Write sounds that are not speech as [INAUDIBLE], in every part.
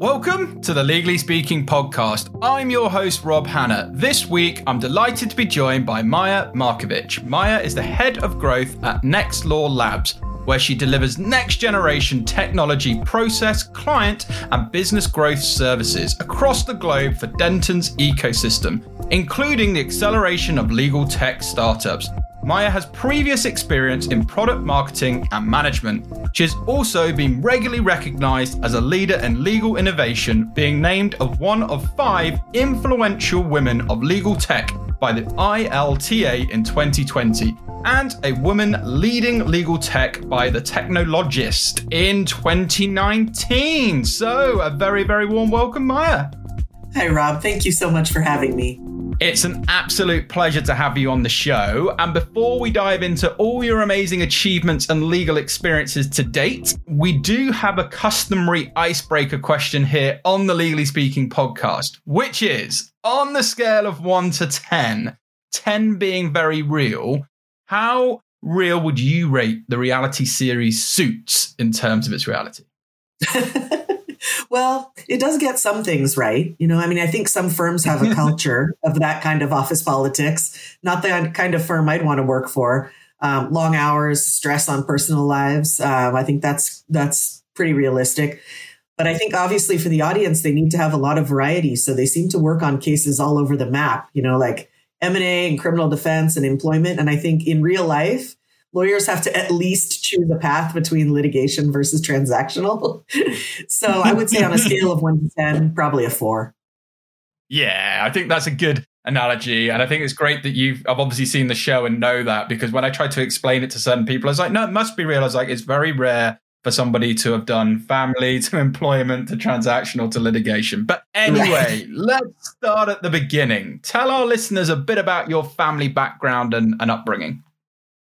Welcome to the Legally Speaking podcast. I'm your host, Rob Hanna. This week, I'm delighted to be joined by Maya Markovich. Maya is the head of growth at Nextlaw Labs, where she delivers next generation technology, process, client, and business growth services across the globe for Dentons ecosystem, including the acceleration of legal tech startups. Maya has previous experience in product marketing and management. She has also been regularly recognized as a leader in legal innovation, being named as one of five influential women of legal tech by the ILTA in 2020, and a woman leading legal tech by the Technologist in 2019. So, a very, very warm welcome, Maya. Hi, Rob. Thank you so much for having me. It's an absolute pleasure to have you on the show. And before we dive into all your amazing achievements and legal experiences to date, we do have a customary icebreaker question here on the Legally Speaking podcast, which is on the scale of one to 10, 10 being very real, how real would you rate the reality series Suits in terms of its reality? [LAUGHS] well, it does get some things right. You know, I mean, I think some firms have a [LAUGHS] culture of that kind of office politics, not the kind of firm I'd want to work for. Um, long hours, stress on personal lives. Um, I think that's that's pretty realistic. But I think obviously for the audience, they need to have a lot of variety. So they seem to work on cases all over the map. You know, like M and A and criminal defense and employment. And I think in real life, lawyers have to at least choose a path between litigation versus transactional. [LAUGHS] so I would say on a [LAUGHS] scale of one to 10, probably a four. Yeah, I think that's a good analogy. And I think it's great that you've I've obviously seen the show and know that because when I tried to explain it to certain people, I was like, no, it must be real. I was like, it's very rare for somebody to have done family to employment to transactional to litigation. But anyway, let's start at the beginning. Tell our listeners a bit about your family background and, and upbringing.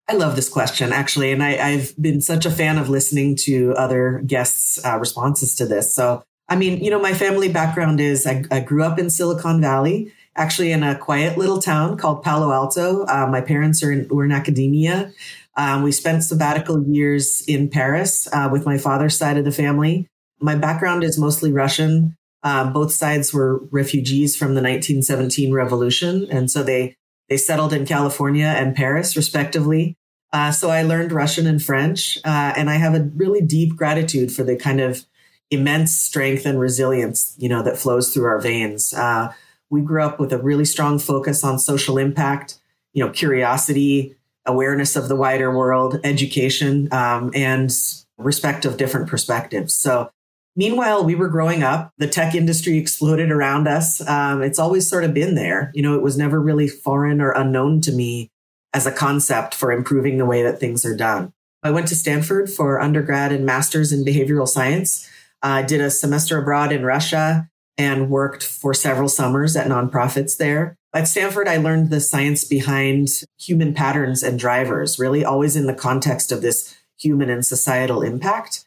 I love this question actually, and I, have been such a fan of listening to other guests' uh, responses to this. So, I mean, you know, my family background is I, I, grew up in Silicon Valley, actually in a quiet little town called Palo Alto. Uh, my parents are in, were in academia. Um, we spent sabbatical years in Paris uh, with my father's side of the family. My background is mostly Russian. Um, both sides were refugees from the 1917 revolution, and so they they settled in California and Paris, respectively. Uh, so I learned Russian and French, uh, and I have a really deep gratitude for the kind of immense strength and resilience, you know, that flows through our veins. Uh, we grew up with a really strong focus on social impact, you know, curiosity, awareness of the wider world, education, um, and respect of different perspectives. So Meanwhile, we were growing up. The tech industry exploded around us. Um, it's always sort of been there. You know, it was never really foreign or unknown to me as a concept for improving the way that things are done. I went to Stanford for undergrad and master's in behavioral science. I uh, did a semester abroad in Russia and worked for several summers at nonprofits there. At Stanford, I learned the science behind human patterns and drivers, really always in the context of this human and societal impact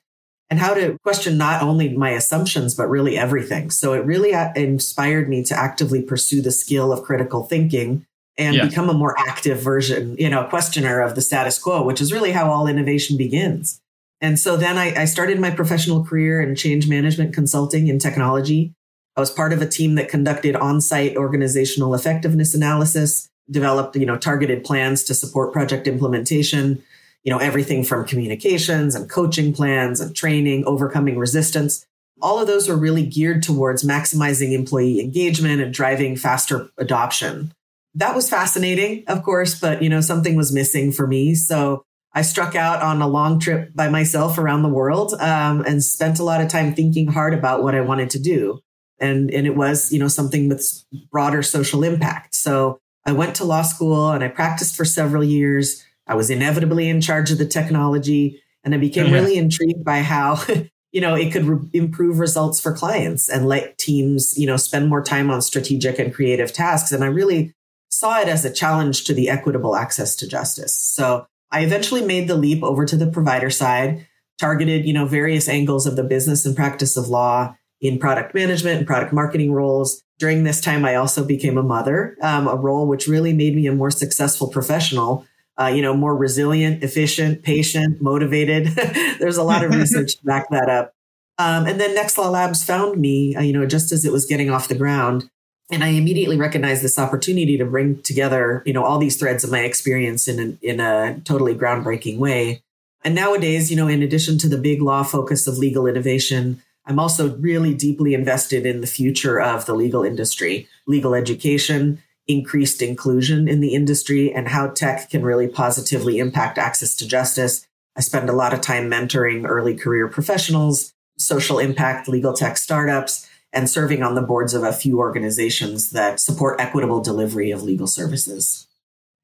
and how to question not only my assumptions, but really everything. So it really uh, inspired me to actively pursue the skill of critical thinking and yeah. become a more active version, you know, questioner of the status quo, which is really how all innovation begins. And so then I, I started my professional career in change management consulting in technology. I was part of a team that conducted on-site organizational effectiveness analysis, developed, you know, targeted plans to support project implementation, you know, everything from communications and coaching plans and training, overcoming resistance. All of those were really geared towards maximizing employee engagement and driving faster adoption. That was fascinating, of course, but you know, something was missing for me. So I struck out on a long trip by myself around the world um, and spent a lot of time thinking hard about what I wanted to do. And, and it was, you know, something with broader social impact. So I went to law school and I practiced for several years I was inevitably in charge of the technology and I became really intrigued by how, [LAUGHS] you know, it could re- improve results for clients and let teams, you know, spend more time on strategic and creative tasks. And I really saw it as a challenge to the equitable access to justice. So I eventually made the leap over to the provider side, targeted, you know, various angles of the business and practice of law in product management and product marketing roles. During this time, I also became a mother, um, a role which really made me a more successful professional uh, you know, more resilient, efficient, patient, motivated. [LAUGHS] There's a lot of [LAUGHS] research to back that up. Um, and then Nextlaw Labs found me, uh, you know, just as it was getting off the ground. And I immediately recognized this opportunity to bring together, you know, all these threads of my experience in a, in a totally groundbreaking way. And nowadays, you know, in addition to the big law focus of legal innovation, I'm also really deeply invested in the future of the legal industry, legal education, increased inclusion in the industry, and how tech can really positively impact access to justice. I spend a lot of time mentoring early career professionals, social impact legal tech startups, and serving on the boards of a few organizations that support equitable delivery of legal services.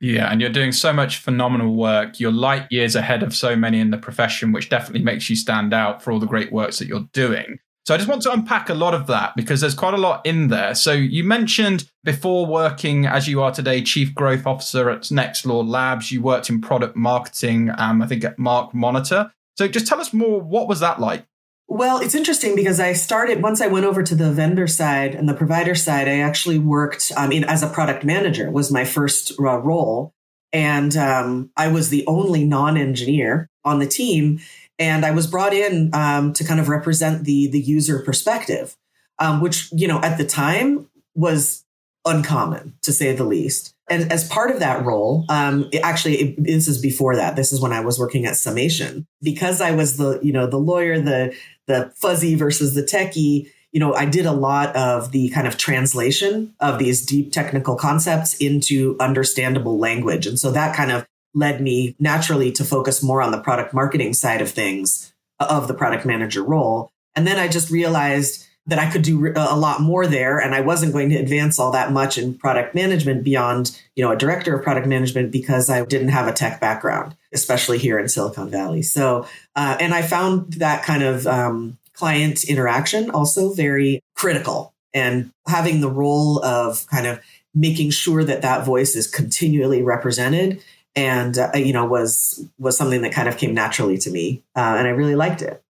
Yeah, and you're doing so much phenomenal work. You're light years ahead of so many in the profession, which definitely makes you stand out for all the great works that you're doing. So I just want to unpack a lot of that because there's quite a lot in there. So you mentioned before working as you are today, Chief Growth Officer at Nextlaw Labs, you worked in product marketing, um, I think at MarkMonitor. So just tell us more. What was that like? Well, it's interesting because I started once I went over to the vendor side and the provider side. I actually worked um, in as a product manager was my first uh, role, and um, I was the only non-engineer on the team. And I was brought in um, to kind of represent the the user perspective, um, which you know at the time was uncommon to say the least. And as part of that role, um, it actually, it, this is before that. This is when I was working at Summation because I was the, you know, the lawyer, the the fuzzy versus the techie. You know, I did a lot of the kind of translation of these deep technical concepts into understandable language, and so that kind of led me naturally to focus more on the product marketing side of things of the product manager role. And then I just realized that I could do a lot more there and I wasn't going to advance all that much in product management beyond, you know, a director of product management because I didn't have a tech background, especially here in Silicon Valley. So, uh, and I found that kind of um, client interaction also very critical and having the role of kind of making sure that that voice is continually represented and uh, you know was was something that kind of came naturally to me uh, and i really liked it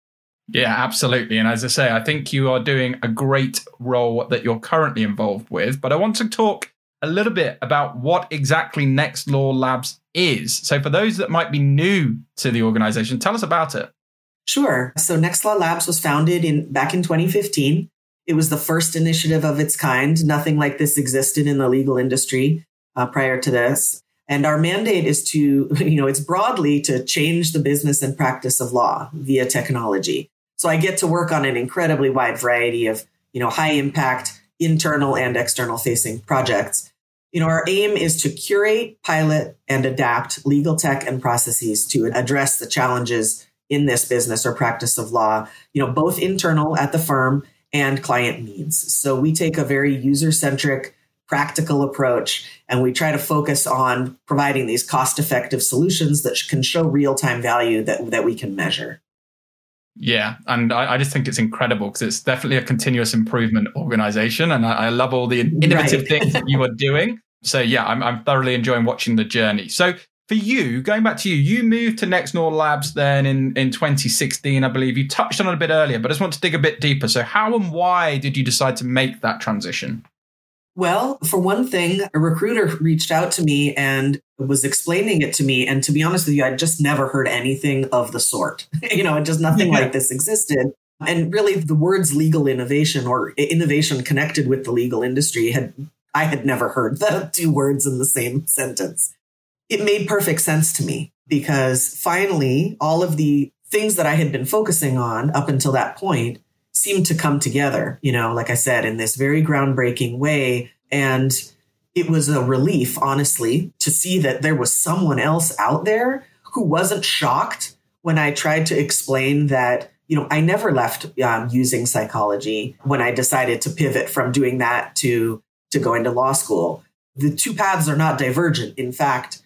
yeah, absolutely. And as I say, I think you are doing a great role that you're currently involved with. But I want to talk a little bit about what exactly Nextlaw Labs is. So, for those that might be new to the organization, tell us about it. Sure. So, Nextlaw Labs was founded in back in 2015. It was the first initiative of its kind. Nothing like this existed in the legal industry uh, prior to this. And our mandate is to, [LAUGHS] you know, it's broadly to change the business and practice of law via technology. So I get to work on an incredibly wide variety of, you know, high impact internal and external facing projects. You know, our aim is to curate, pilot, and adapt legal tech and processes to address the challenges in this business or practice of law, you know, both internal at the firm and client needs. So we take a very user centric, practical approach and we try to focus on providing these cost effective solutions that can show real time value that, that we can measure. Yeah, and I, I, just think it's incredible because it's definitely a continuous improvement organization, and I, I love all the innovative right. things that you are doing. So yeah, I'm, I'm thoroughly enjoying watching the journey. So for you, going back to you, you moved to Nextlaw Labs then in, in 2016, I believe. You touched on it a bit earlier, but I just want to dig a bit deeper. So how and why did you decide to make that transition? Well, for one thing, a recruiter reached out to me and was explaining it to me. And to be honest with you, I'd just never heard anything of the sort. [LAUGHS] you know, it just nothing yeah. like this existed. And really, the words legal innovation or innovation connected with the legal industry had, I had never heard [LAUGHS] the two words in the same sentence. It made perfect sense to me because finally, all of the things that I had been focusing on up until that point seemed to come together, you know, like I said, in this very groundbreaking way. And it was a relief, honestly, to see that there was someone else out there who wasn't shocked when I tried to explain that, you know, I never left um, using psychology when I decided to pivot from doing that to, to going to law school. The two paths are not divergent. In fact,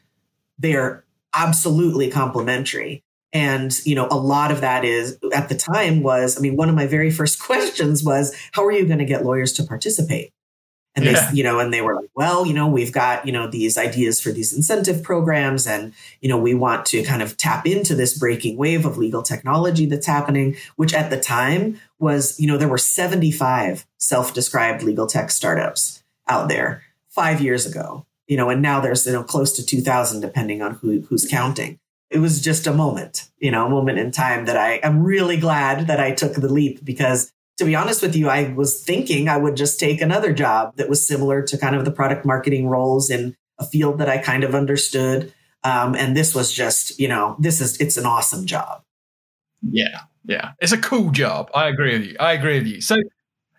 they are absolutely complementary. And, you know, a lot of that is at the time was, I mean, one of my very first [LAUGHS] questions was, how are you going to get lawyers to participate? And yeah. they, you know, and they were like, well, you know, we've got, you know, these ideas for these incentive programs and, you know, we want to kind of tap into this breaking wave of legal technology that's happening, which at the time was, you know, there were 75 self-described legal tech startups out there five years ago, you know, and now there's, you know, close to 2000 depending on who, who's counting. It was just a moment, you know, a moment in time that I am really glad that I took the leap because to be honest with you, I was thinking I would just take another job that was similar to kind of the product marketing roles in a field that I kind of understood. Um, and this was just, you know, this is, it's an awesome job. Yeah. Yeah. It's a cool job. I agree with you. I agree with you. So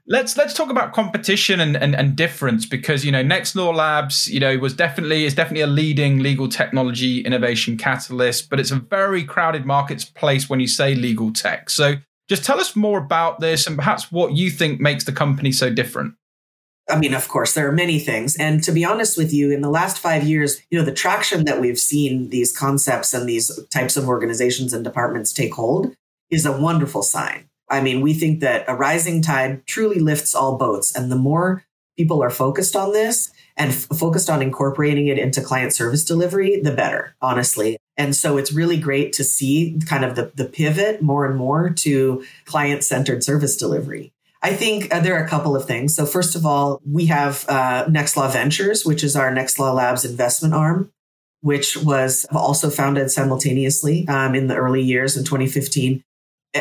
let's let's talk about competition and, and, and difference because you know Nextlaw Labs you know was definitely is definitely a leading legal technology innovation catalyst, but it's a very crowded marketplace when you say legal tech. So just tell us more about this and perhaps what you think makes the company so different. I mean, of course, there are many things. And to be honest with you, in the last five years, you know, the traction that we've seen these concepts and these types of organizations and departments take hold is a wonderful sign. I mean, we think that a rising tide truly lifts all boats. And the more people are focused on this and f- focused on incorporating it into client service delivery, the better, honestly. And so it's really great to see kind of the, the pivot more and more to client centered service delivery. I think uh, there are a couple of things. So, first of all, we have uh, Nextlaw Ventures, which is our Nextlaw Labs investment arm, which was also founded simultaneously um, in the early years in 2015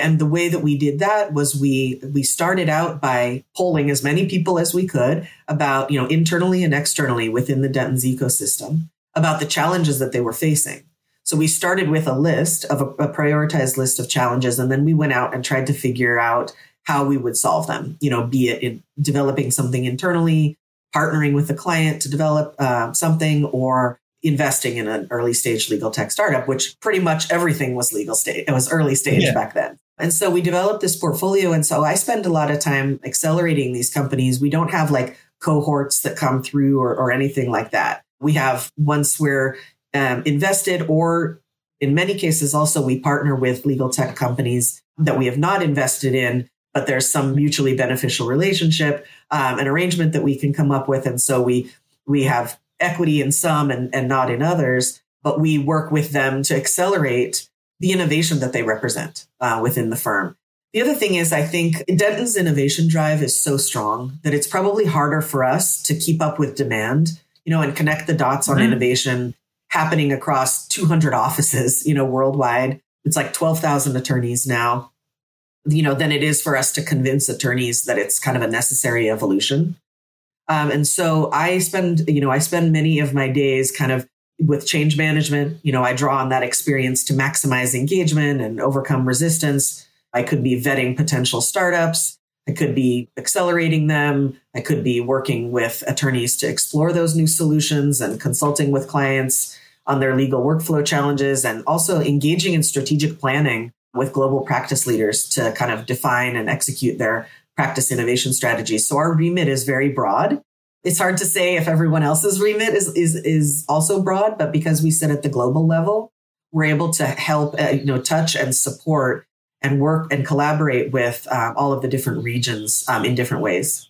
and the way that we did that was we we started out by polling as many people as we could about you know internally and externally within the Dentons ecosystem about the challenges that they were facing. So we started with a list of a, a prioritized list of challenges, and then we went out and tried to figure out how we would solve them. You know, be it in developing something internally, partnering with the client to develop uh, something, or investing in an early stage legal tech startup, which pretty much everything was legal stage. It was early stage yeah. back then. And so we developed this portfolio. And so I spend a lot of time accelerating these companies. We don't have like cohorts that come through or, or anything like that. We have once we're um, invested, or in many cases, also we partner with legal tech companies that we have not invested in, but there's some mutually beneficial relationship, um, an arrangement that we can come up with. And so we we have equity in some and, and not in others, but we work with them to accelerate the innovation that they represent uh, within the firm. The other thing is, I think Denton's innovation drive is so strong that it's probably harder for us to keep up with demand, you know, and connect the dots on mm-hmm. innovation happening across 200 offices, you know, worldwide. It's like 12,000 attorneys now, you know, than it is for us to convince attorneys that it's kind of a necessary evolution. Um, and so I spend, you know, I spend many of my days kind of with change management. You know, I draw on that experience to maximize engagement and overcome resistance. I could be vetting potential startups. I could be accelerating them. I could be working with attorneys to explore those new solutions and consulting with clients on their legal workflow challenges and also engaging in strategic planning with global practice leaders to kind of define and execute their practice innovation strategies. So our remit is very broad. It's hard to say if everyone else's remit is, is, is also broad, but because we sit at the global level, we're able to help, uh, you know, touch and support and work and collaborate with um, all of the different regions um, in different ways.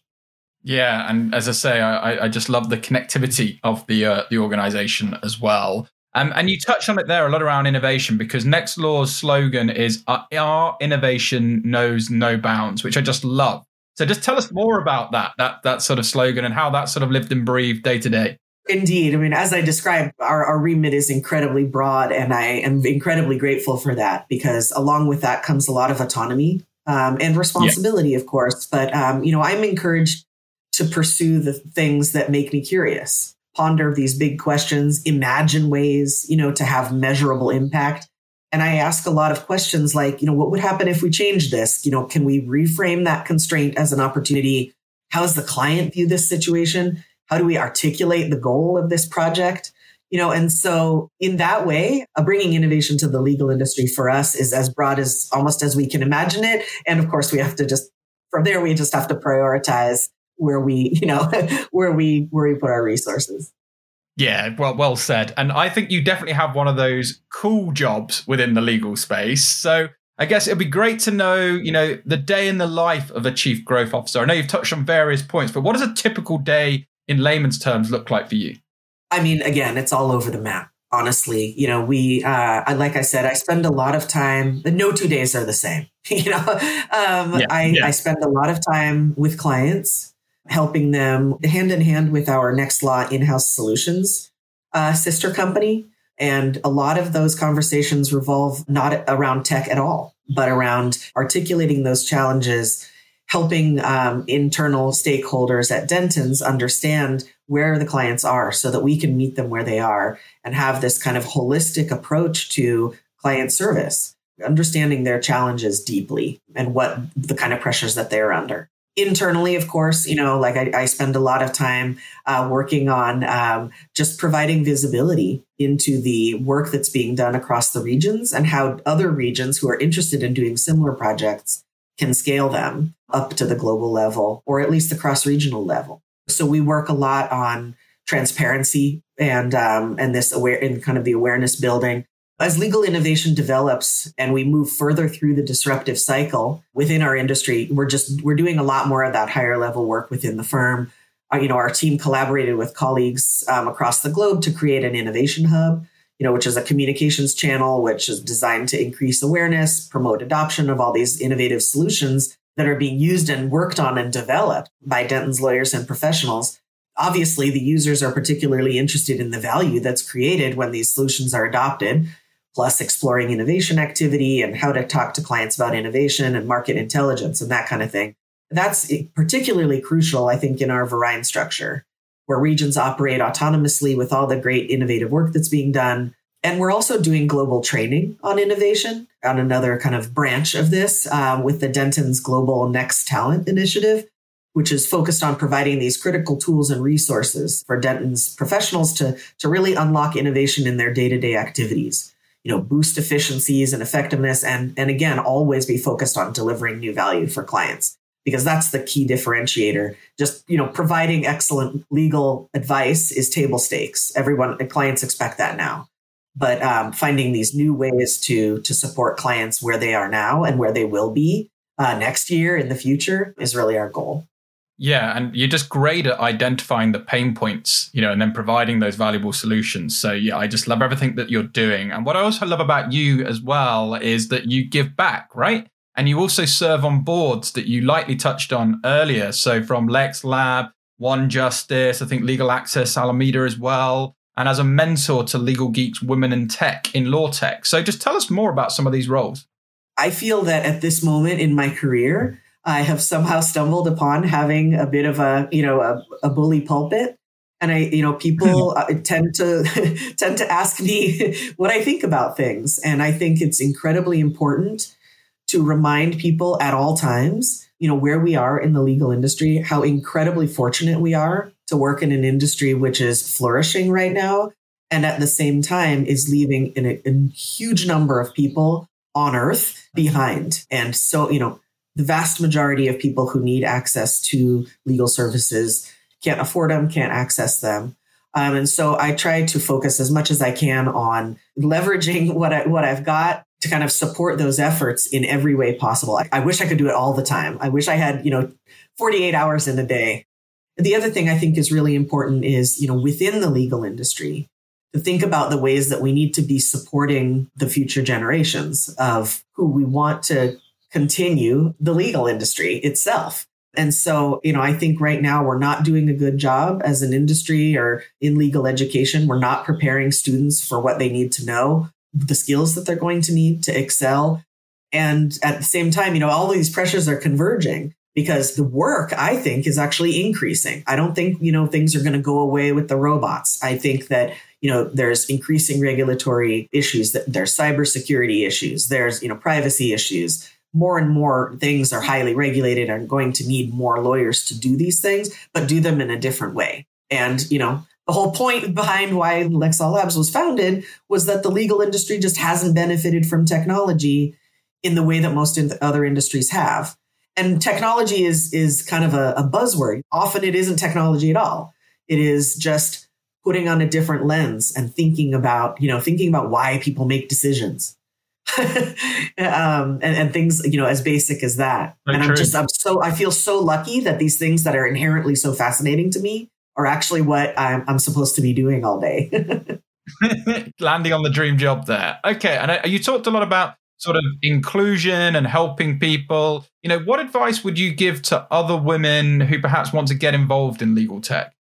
Yeah, and as I say, I, I just love the connectivity of the uh, the organization as well. Um, and you touched on it there a lot around innovation because Nextlaw's slogan is uh, "Our innovation knows no bounds," which I just love. So just tell us more about that that that sort of slogan and how that sort of lived and breathed day to day. Indeed. I mean, as I described, our, our remit is incredibly broad, and I am incredibly grateful for that because along with that comes a lot of autonomy um, and responsibility, yeah. of course. But um, you know, I'm encouraged to pursue the things that make me curious ponder these big questions, imagine ways, you know, to have measurable impact. And I ask a lot of questions like, you know, what would happen if we change this? You know, can we reframe that constraint as an opportunity? How does the client view this situation? How do we articulate the goal of this project? You know, and so in that way, uh, bringing innovation to the legal industry for us is as broad as almost as we can imagine it. And of course, we have to just, from there, we just have to prioritize where we, [LAUGHS] you know, where we where we put our resources. Yeah, well, well said. And I think you definitely have one of those cool jobs within the legal space. So I guess it'd be great to know, you know, the day in the life of a chief growth officer. I know you've touched on various points, but what does a typical day in layman's terms look like for you? I mean, again, it's all over the map. Honestly, you know, we, uh, I like I said, I spend a lot of time. No two days are the same. [LAUGHS] you know, um, yeah, I, yeah. I spend a lot of time with clients helping them hand in hand with our Nextlaw in house solutions uh, sister company. And a lot of those conversations revolve not around tech at all, but around articulating those challenges, helping um, internal stakeholders at Dentons understand where the clients are so that we can meet them where they are and have this kind of holistic approach to client service, understanding their challenges deeply and what the kind of pressures that they're under internally of course you know like i, I spend a lot of time uh, working on um, just providing visibility into the work that's being done across the regions and how other regions who are interested in doing similar projects can scale them up to the global level or at least the cross regional level. So we work a lot on transparency and um, and this aware in kind of the awareness building as legal innovation develops and we move further through the disruptive cycle within our industry, we're just we're doing a lot more of that higher level work within the firm. Uh, you know, our team collaborated with colleagues um, across the globe to create an innovation hub. You know, which is a communications channel which is designed to increase awareness, promote adoption of all these innovative solutions that are being used and worked on and developed by Denton's lawyers and professionals. Obviously, the users are particularly interested in the value that's created when these solutions are adopted plus exploring innovation activity and how to talk to clients about innovation and market intelligence and that kind of thing. That's particularly crucial, I think, in our Verein structure, where regions operate autonomously with all the great innovative work that's being done. And we're also doing global training on innovation on another kind of branch of this um, with the Denton's Global Next Talent Initiative, which is focused on providing these critical tools and resources for Denton's professionals to, to really unlock innovation in their day to day activities you know, boost efficiencies and effectiveness and, and again, always be focused on delivering new value for clients because that's the key differentiator. Just, you know, providing excellent legal advice is table stakes. Everyone, clients expect that now. But um, finding these new ways to to support clients where they are now and where they will be uh, next year in the future is really our goal. Yeah, and you're just great at identifying the pain points, you know, and then providing those valuable solutions. So yeah, I just love everything that you're doing. And what I also love about you as well is that you give back, right? And you also serve on boards that you lightly touched on earlier. So from Lex Lab, One Justice, I think Legal Access Alameda as well, and as a mentor to Legal Geeks Women in Tech in Law Tech. So just tell us more about some of these roles. I feel that at this moment in my career, I have somehow stumbled upon having a bit of a, you know, a, a bully pulpit. And I, you know, people [LAUGHS] uh, tend to [LAUGHS] tend to ask me [LAUGHS] what I think about things. And I think it's incredibly important to remind people at all times, you know, where we are in the legal industry, how incredibly fortunate we are to work in an industry which is flourishing right now. And at the same time is leaving a, a huge number of people on earth behind. And so, you know, the vast majority of people who need access to legal services can't afford them, can't access them. Um, and so I try to focus as much as I can on leveraging what I, what I've got to kind of support those efforts in every way possible. I, I wish I could do it all the time. I wish I had, you know, 48 hours in a day. The other thing I think is really important is, you know, within the legal industry, to think about the ways that we need to be supporting the future generations of who we want to continue the legal industry itself. And so, you know, I think right now we're not doing a good job as an industry or in legal education. We're not preparing students for what they need to know, the skills that they're going to need to excel. And at the same time, you know, all these pressures are converging because the work I think is actually increasing. I don't think, you know, things are going to go away with the robots. I think that, you know, there's increasing regulatory issues that there's cybersecurity issues, there's, you know, privacy issues more and more things are highly regulated and going to need more lawyers to do these things, but do them in a different way. And, you know, the whole point behind why Nextlaw Labs was founded was that the legal industry just hasn't benefited from technology in the way that most in other industries have. And technology is is kind of a, a buzzword. Often it isn't technology at all. It is just putting on a different lens and thinking about, you know, thinking about why people make decisions [LAUGHS] um, and, and, things you know as basic as that. and I'm just I'm so I feel so lucky that these things that are inherently so fascinating to me are actually what I'm, I'm supposed to be doing all day. [LAUGHS] [LAUGHS] Landing on the dream job there. Okay, and uh, you talked a lot about sort of inclusion and helping people. You know, what advice would you give to other women who perhaps want to get involved in legal tech?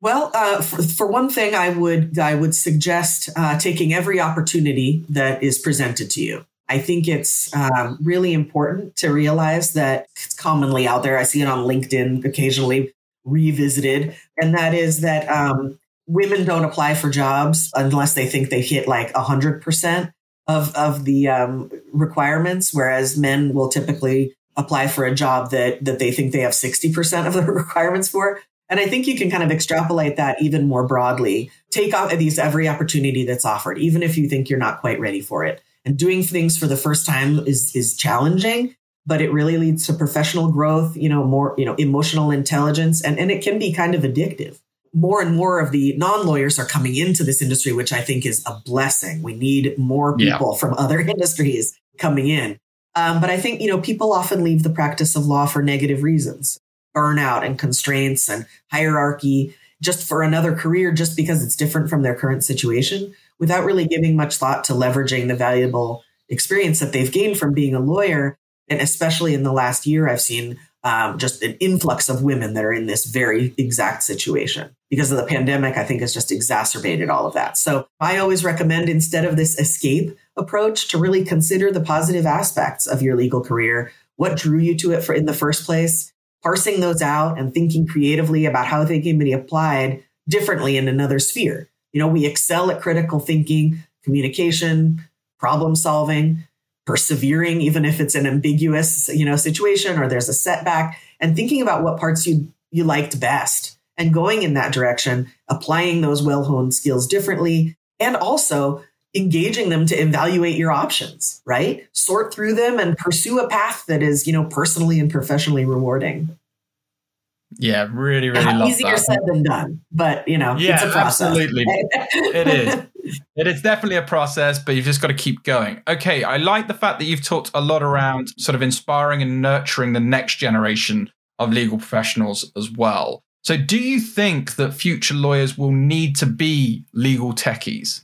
Well, uh, for, for, one thing, I would I would suggest uh, taking every opportunity that is presented to you. I think it's um, really important to realize that it's commonly out there. I see it on LinkedIn occasionally revisited, and that is that um, women don't apply for jobs unless they think they hit like hundred percent of of the um, requirements, whereas men will typically apply for a job that that they think they have sixty percent of the [LAUGHS] requirements for. And I think you can kind of extrapolate that even more broadly. Take out these every opportunity that's offered, even if you think you're not quite ready for it. And doing things for the first time is is challenging, but it really leads to professional growth, you know, more, you know, emotional intelligence, and, and it can be kind of addictive. More and more of the non-lawyers are coming into this industry, which I think is a blessing. We need more people yeah. from other [LAUGHS] industries coming in. Um, but I think, you know, people often leave the practice of law for negative reasons burnout and constraints and hierarchy just for another career just because it's different from their current situation without really giving much thought to leveraging the valuable experience that they've gained from being a lawyer. And especially in the last year, I've seen um, just an influx of women that are in this very exact situation because of the pandemic. I think has just exacerbated all of that. So I always recommend instead of this escape approach to really consider the positive aspects of your legal career. What drew you to it for in the first place? Parsing those out and thinking creatively about how they can be applied differently in another sphere. You know, we excel at critical thinking, communication, problem solving, persevering, even if it's an ambiguous, you know, situation or there's a setback, and thinking about what parts you you liked best and going in that direction, applying those well-honed skills differently, and also engaging them to evaluate your options, right? Sort through them and pursue a path that is, you know, personally and professionally rewarding. Yeah, really, really uh, love easier that. said than done, but you know, yeah, it's a process. absolutely, it is. [LAUGHS] It is definitely a process, but you've just got to keep going. Okay, I like the fact that you've talked a lot around sort of inspiring and nurturing the next generation of legal professionals as well. So, do you think that future lawyers will need to be legal techies?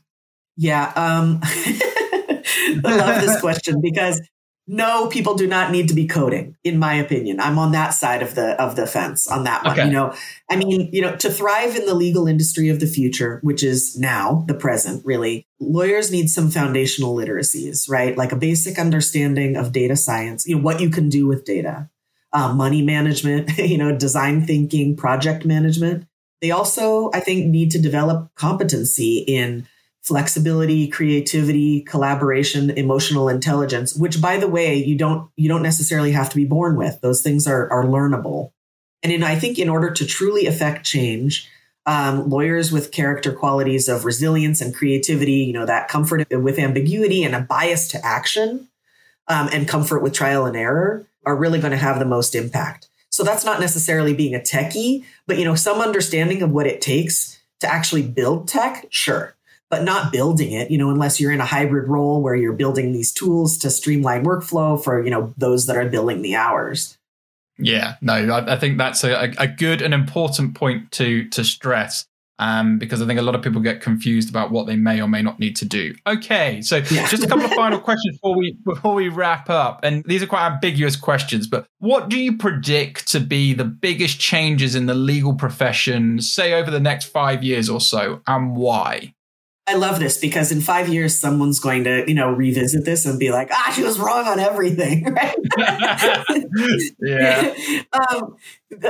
Yeah, um, [LAUGHS] I love this question because no, people do not need to be coding, in my opinion. I'm on that side of the of the fence on that one. Okay. You know, I mean, you know, to thrive in the legal industry of the future, which is now the present, really, lawyers need some foundational literacies, right? Like a basic understanding of data science, you know, what you can do with data, uh, money management, [LAUGHS] you know, design thinking, project management. They also, I think, need to develop competency in flexibility, creativity, collaboration, emotional intelligence, which by the way, you don't you don't necessarily have to be born with. Those things are are learnable. And in, I think in order to truly affect change, um, lawyers with character qualities of resilience and creativity, you know, that comfort with ambiguity and a bias to action, um, and comfort with trial and error are really going to have the most impact. So that's not necessarily being a techie, but you know, some understanding of what it takes to actually build tech, sure but not building it, you know, unless you're in a hybrid role where you're building these tools to streamline workflow for, you know, those that are billing the hours. Yeah, no, I, I think that's a, a, good and important point to to stress. Um, because I think a lot of people get confused about what they may or may not need to do. Okay, so yeah. just a couple of final [LAUGHS] questions before we before we wrap up, and these are quite ambiguous questions. But what do you predict to be the biggest changes in the legal profession, say over the next five years or so, and why? I love this because in five years, someone's going to, you know, revisit this and be like, ah, she was wrong on everything. [LAUGHS] Right. yeah. [LAUGHS] um,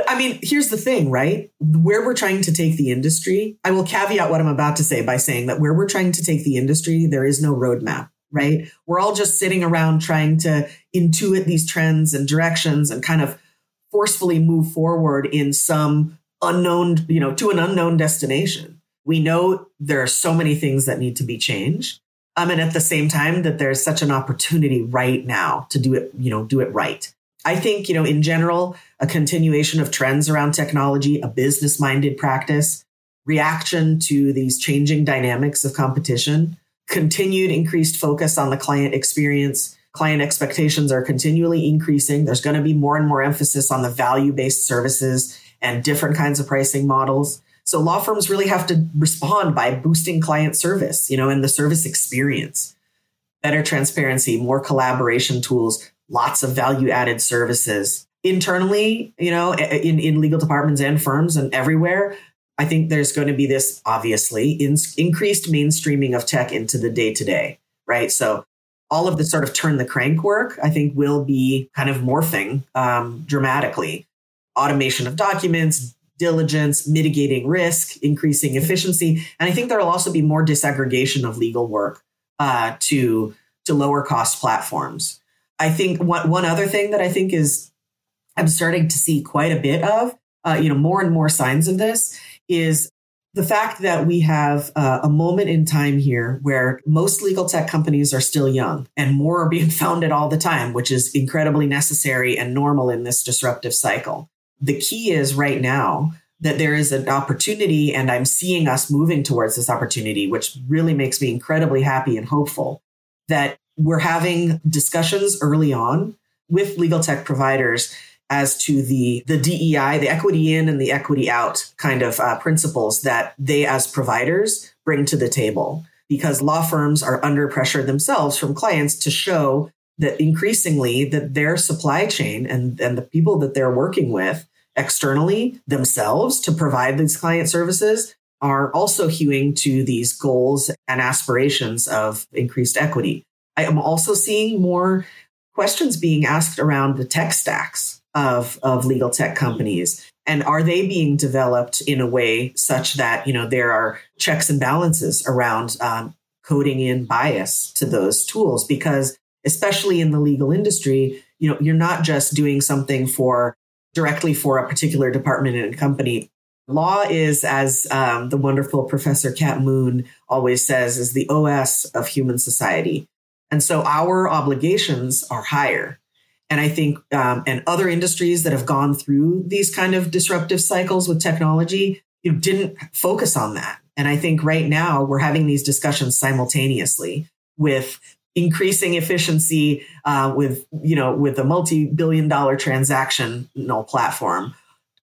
I mean, here's the thing, right? Where we're trying to take the industry, I will caveat what I'm about to say by saying that where we're trying to take the industry, there is no roadmap, right? We're all just sitting around trying to intuit these trends and directions and kind of forcefully move forward in some unknown, you know, to an unknown destination we know there are so many things that need to be changed. Um, and at the same time that there's such an opportunity right now to do it, you know, do it right. I think, you know, in general, a continuation of trends around technology, a business minded practice, reaction to these changing dynamics of competition, continued increased focus on the client experience. Client expectations are continually increasing. There's going to be more and more emphasis on the value based services and different kinds of pricing models. So law firms really have to respond by boosting client service, you know, and the service experience. Better transparency, more collaboration tools, lots of value added services. Internally, you know, in, in legal departments and firms and everywhere, I think there's going to be this obviously in, increased mainstreaming of tech into the day to day, right? So all of the sort of turn the crank work, I think, will be kind of morphing um, dramatically. Automation of documents, diligence, mitigating risk, increasing efficiency, and I think there will also be more disaggregation of legal work uh, to to lower cost platforms. I think one one other thing that I think is I'm starting to see quite a bit of, uh, you know, more and more signs of this is the fact that we have uh, a moment in time here where most legal tech companies are still young and more are being [LAUGHS] founded all the time, which is incredibly necessary and normal in this disruptive cycle. The key is right now that there is an opportunity, and I'm seeing us moving towards this opportunity, which really makes me incredibly happy and hopeful that we're having discussions early on with legal tech providers as to the the DEI, the equity in and the equity out kind of uh, principles that they as providers bring to the table. Because law firms are under pressure themselves from clients to show that increasingly that their supply chain and, and the people that they're working with externally themselves to provide these client services are also hewing to these goals and aspirations of increased equity. I am also seeing more questions being asked around the tech stacks of, of legal tech companies and are they being developed in a way such that you know there are checks and balances around um, coding in bias to those tools because especially in the legal industry you know you're not just doing something for directly for a particular department in a company. Law is as um, the wonderful professor Cat Moon always says is the os of human society. And so our obligations are higher. And I think, um, and other industries that have gone through these kind of disruptive cycles with technology, you didn't focus on that. And I think right now we're having these discussions simultaneously with increasing efficiency uh, with, you know, with a multi-billion dollar transactional platform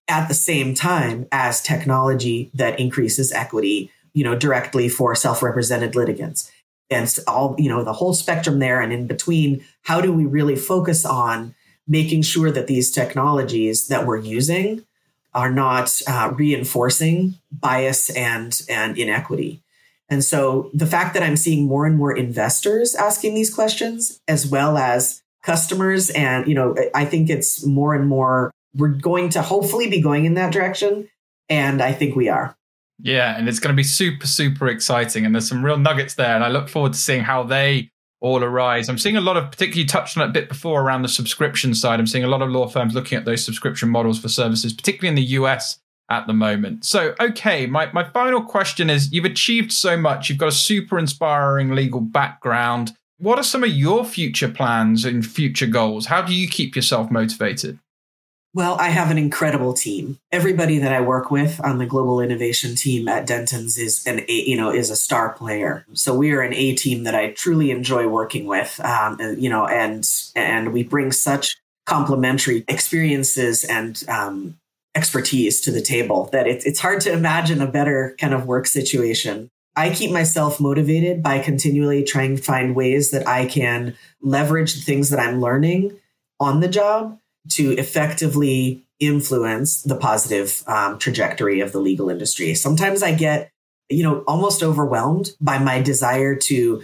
at the same time as technology that increases equity, you know, directly for self-represented litigants. And all you know the whole spectrum there and in between how do we really focus on making sure that these technologies that we're using are not uh, reinforcing bias and and inequity and so the fact that i'm seeing more and more investors asking these questions as well as customers and you know i think it's more and more we're going to hopefully be going in that direction and i think we are yeah, and it's going to be super, super exciting. And there's some real nuggets there. And I look forward to seeing how they all arise. I'm seeing a lot of, particularly touched on it a bit before around the subscription side. I'm seeing a lot of law firms looking at those subscription models for services, particularly in the US at the moment. So, okay, my, my final question is you've achieved so much, you've got a super inspiring legal background. What are some of your future plans and future goals? How do you keep yourself motivated? Well, I have an incredible team. Everybody that I work with on the global innovation team at Dentons is an a, you know is a star player. So we are an A team that I truly enjoy working with. Um, you know, and and we bring such complementary experiences and um, expertise to the table that it, it's hard to imagine a better kind of work situation. I keep myself motivated by continually trying to find ways that I can leverage the things that I'm learning on the job to effectively influence the positive um, trajectory of the legal industry. Sometimes I get, you know, almost overwhelmed by my desire to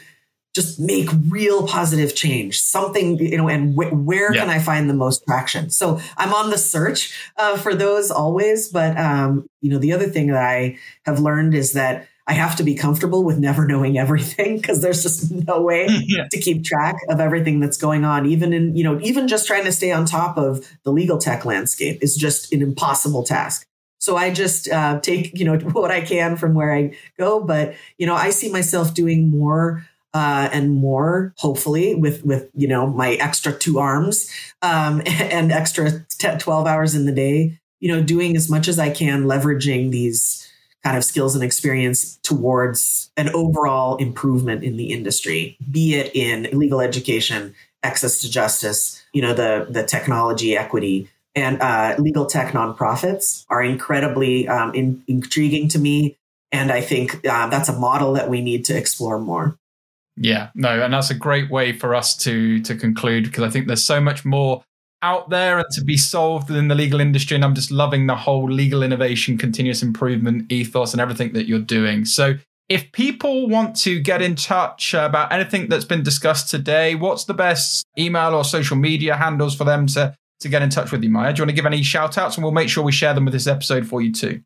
just make real positive change, something, you know, and wh- where yeah. can I find the most traction? So I'm on the search uh, for those always. But, um, you know, the other thing that I have learned is that I have to be comfortable with never [LAUGHS] knowing everything because there's just no way [LAUGHS] yeah. to keep track of everything that's going on. Even in, you know, even just trying to stay on top of the legal tech landscape is just an impossible task. So I just uh, take, you know, [LAUGHS] what I can from where I go. But, you know, I see myself doing more uh, and more, hopefully, with with you know my extra two arms um, [LAUGHS] and extra t- twelve hours in the day. You know, doing as much as I can, leveraging these kind of skills and experience towards an overall improvement in the industry, be it in legal education, access to justice, you know, the the technology equity. And uh, legal tech nonprofits are incredibly um, in, intriguing to me. And I think uh, that's a model that we need to explore more. Yeah, no, and that's a great way for us to to conclude because I think there's so much more out there and to be solved within the legal industry. And I'm just loving the whole legal innovation, continuous improvement ethos, and everything that you're doing. So, if people want to get in touch uh, about anything that's been discussed today, what's the best email or social media handles for them to, to get in touch with you, Maya? Do you want to give any shout outs? And we'll make sure we share them with this episode for you too.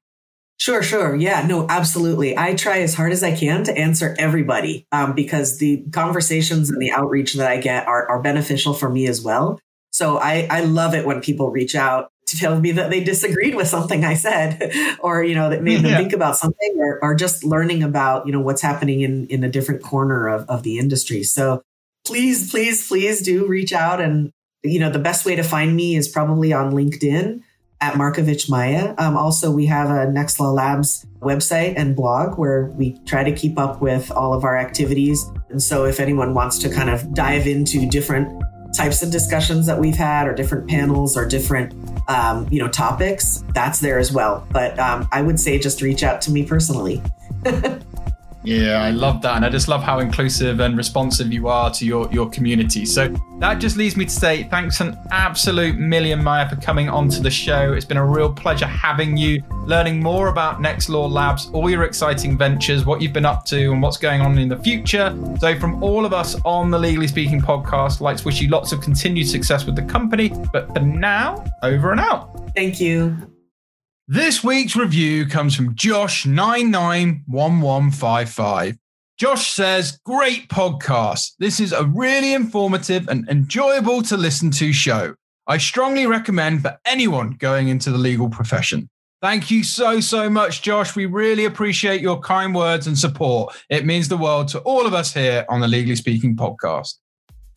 Sure, sure. Yeah, no, absolutely. I try as hard as I can to answer everybody um, because the conversations and the outreach that I get are, are beneficial for me as well. So I, I love it when people reach out to tell me that they disagreed with something I said, [LAUGHS] or you know that made them yeah. think about something, or, or just learning about you know what's happening in in a different corner of, of the industry. So please, please, please do reach out, and you know the best way to find me is probably on LinkedIn at Markovich Maya. Um, also, we have a Nextlaw Labs website and blog where we try to keep up with all of our activities. And so, if anyone wants to kind of dive into different types of discussions that we've had, or different panels, or different um, you know topics, that's there as well. But um, I would say just reach out to me personally. [LAUGHS] Yeah, I love that. And I just love how inclusive and responsive you are to your, your community. So that just leads me to say thanks an absolute million, Maya, for coming onto the show. It's been a real pleasure having you, learning more about Nextlaw Labs, all your exciting ventures, what you've been up to, and what's going on in the future. So, from all of us on the Legally Speaking podcast, I'd like to wish you lots of continued success with the company. But for now, over and out. Thank you. This week's review comes from Josh991155. Josh says, Great podcast. This is a really informative and enjoyable to listen to show. I strongly recommend for anyone going into the legal profession. Thank you so, so much, Josh. We really appreciate your kind words and support. It means the world to all of us here on the Legally Speaking podcast.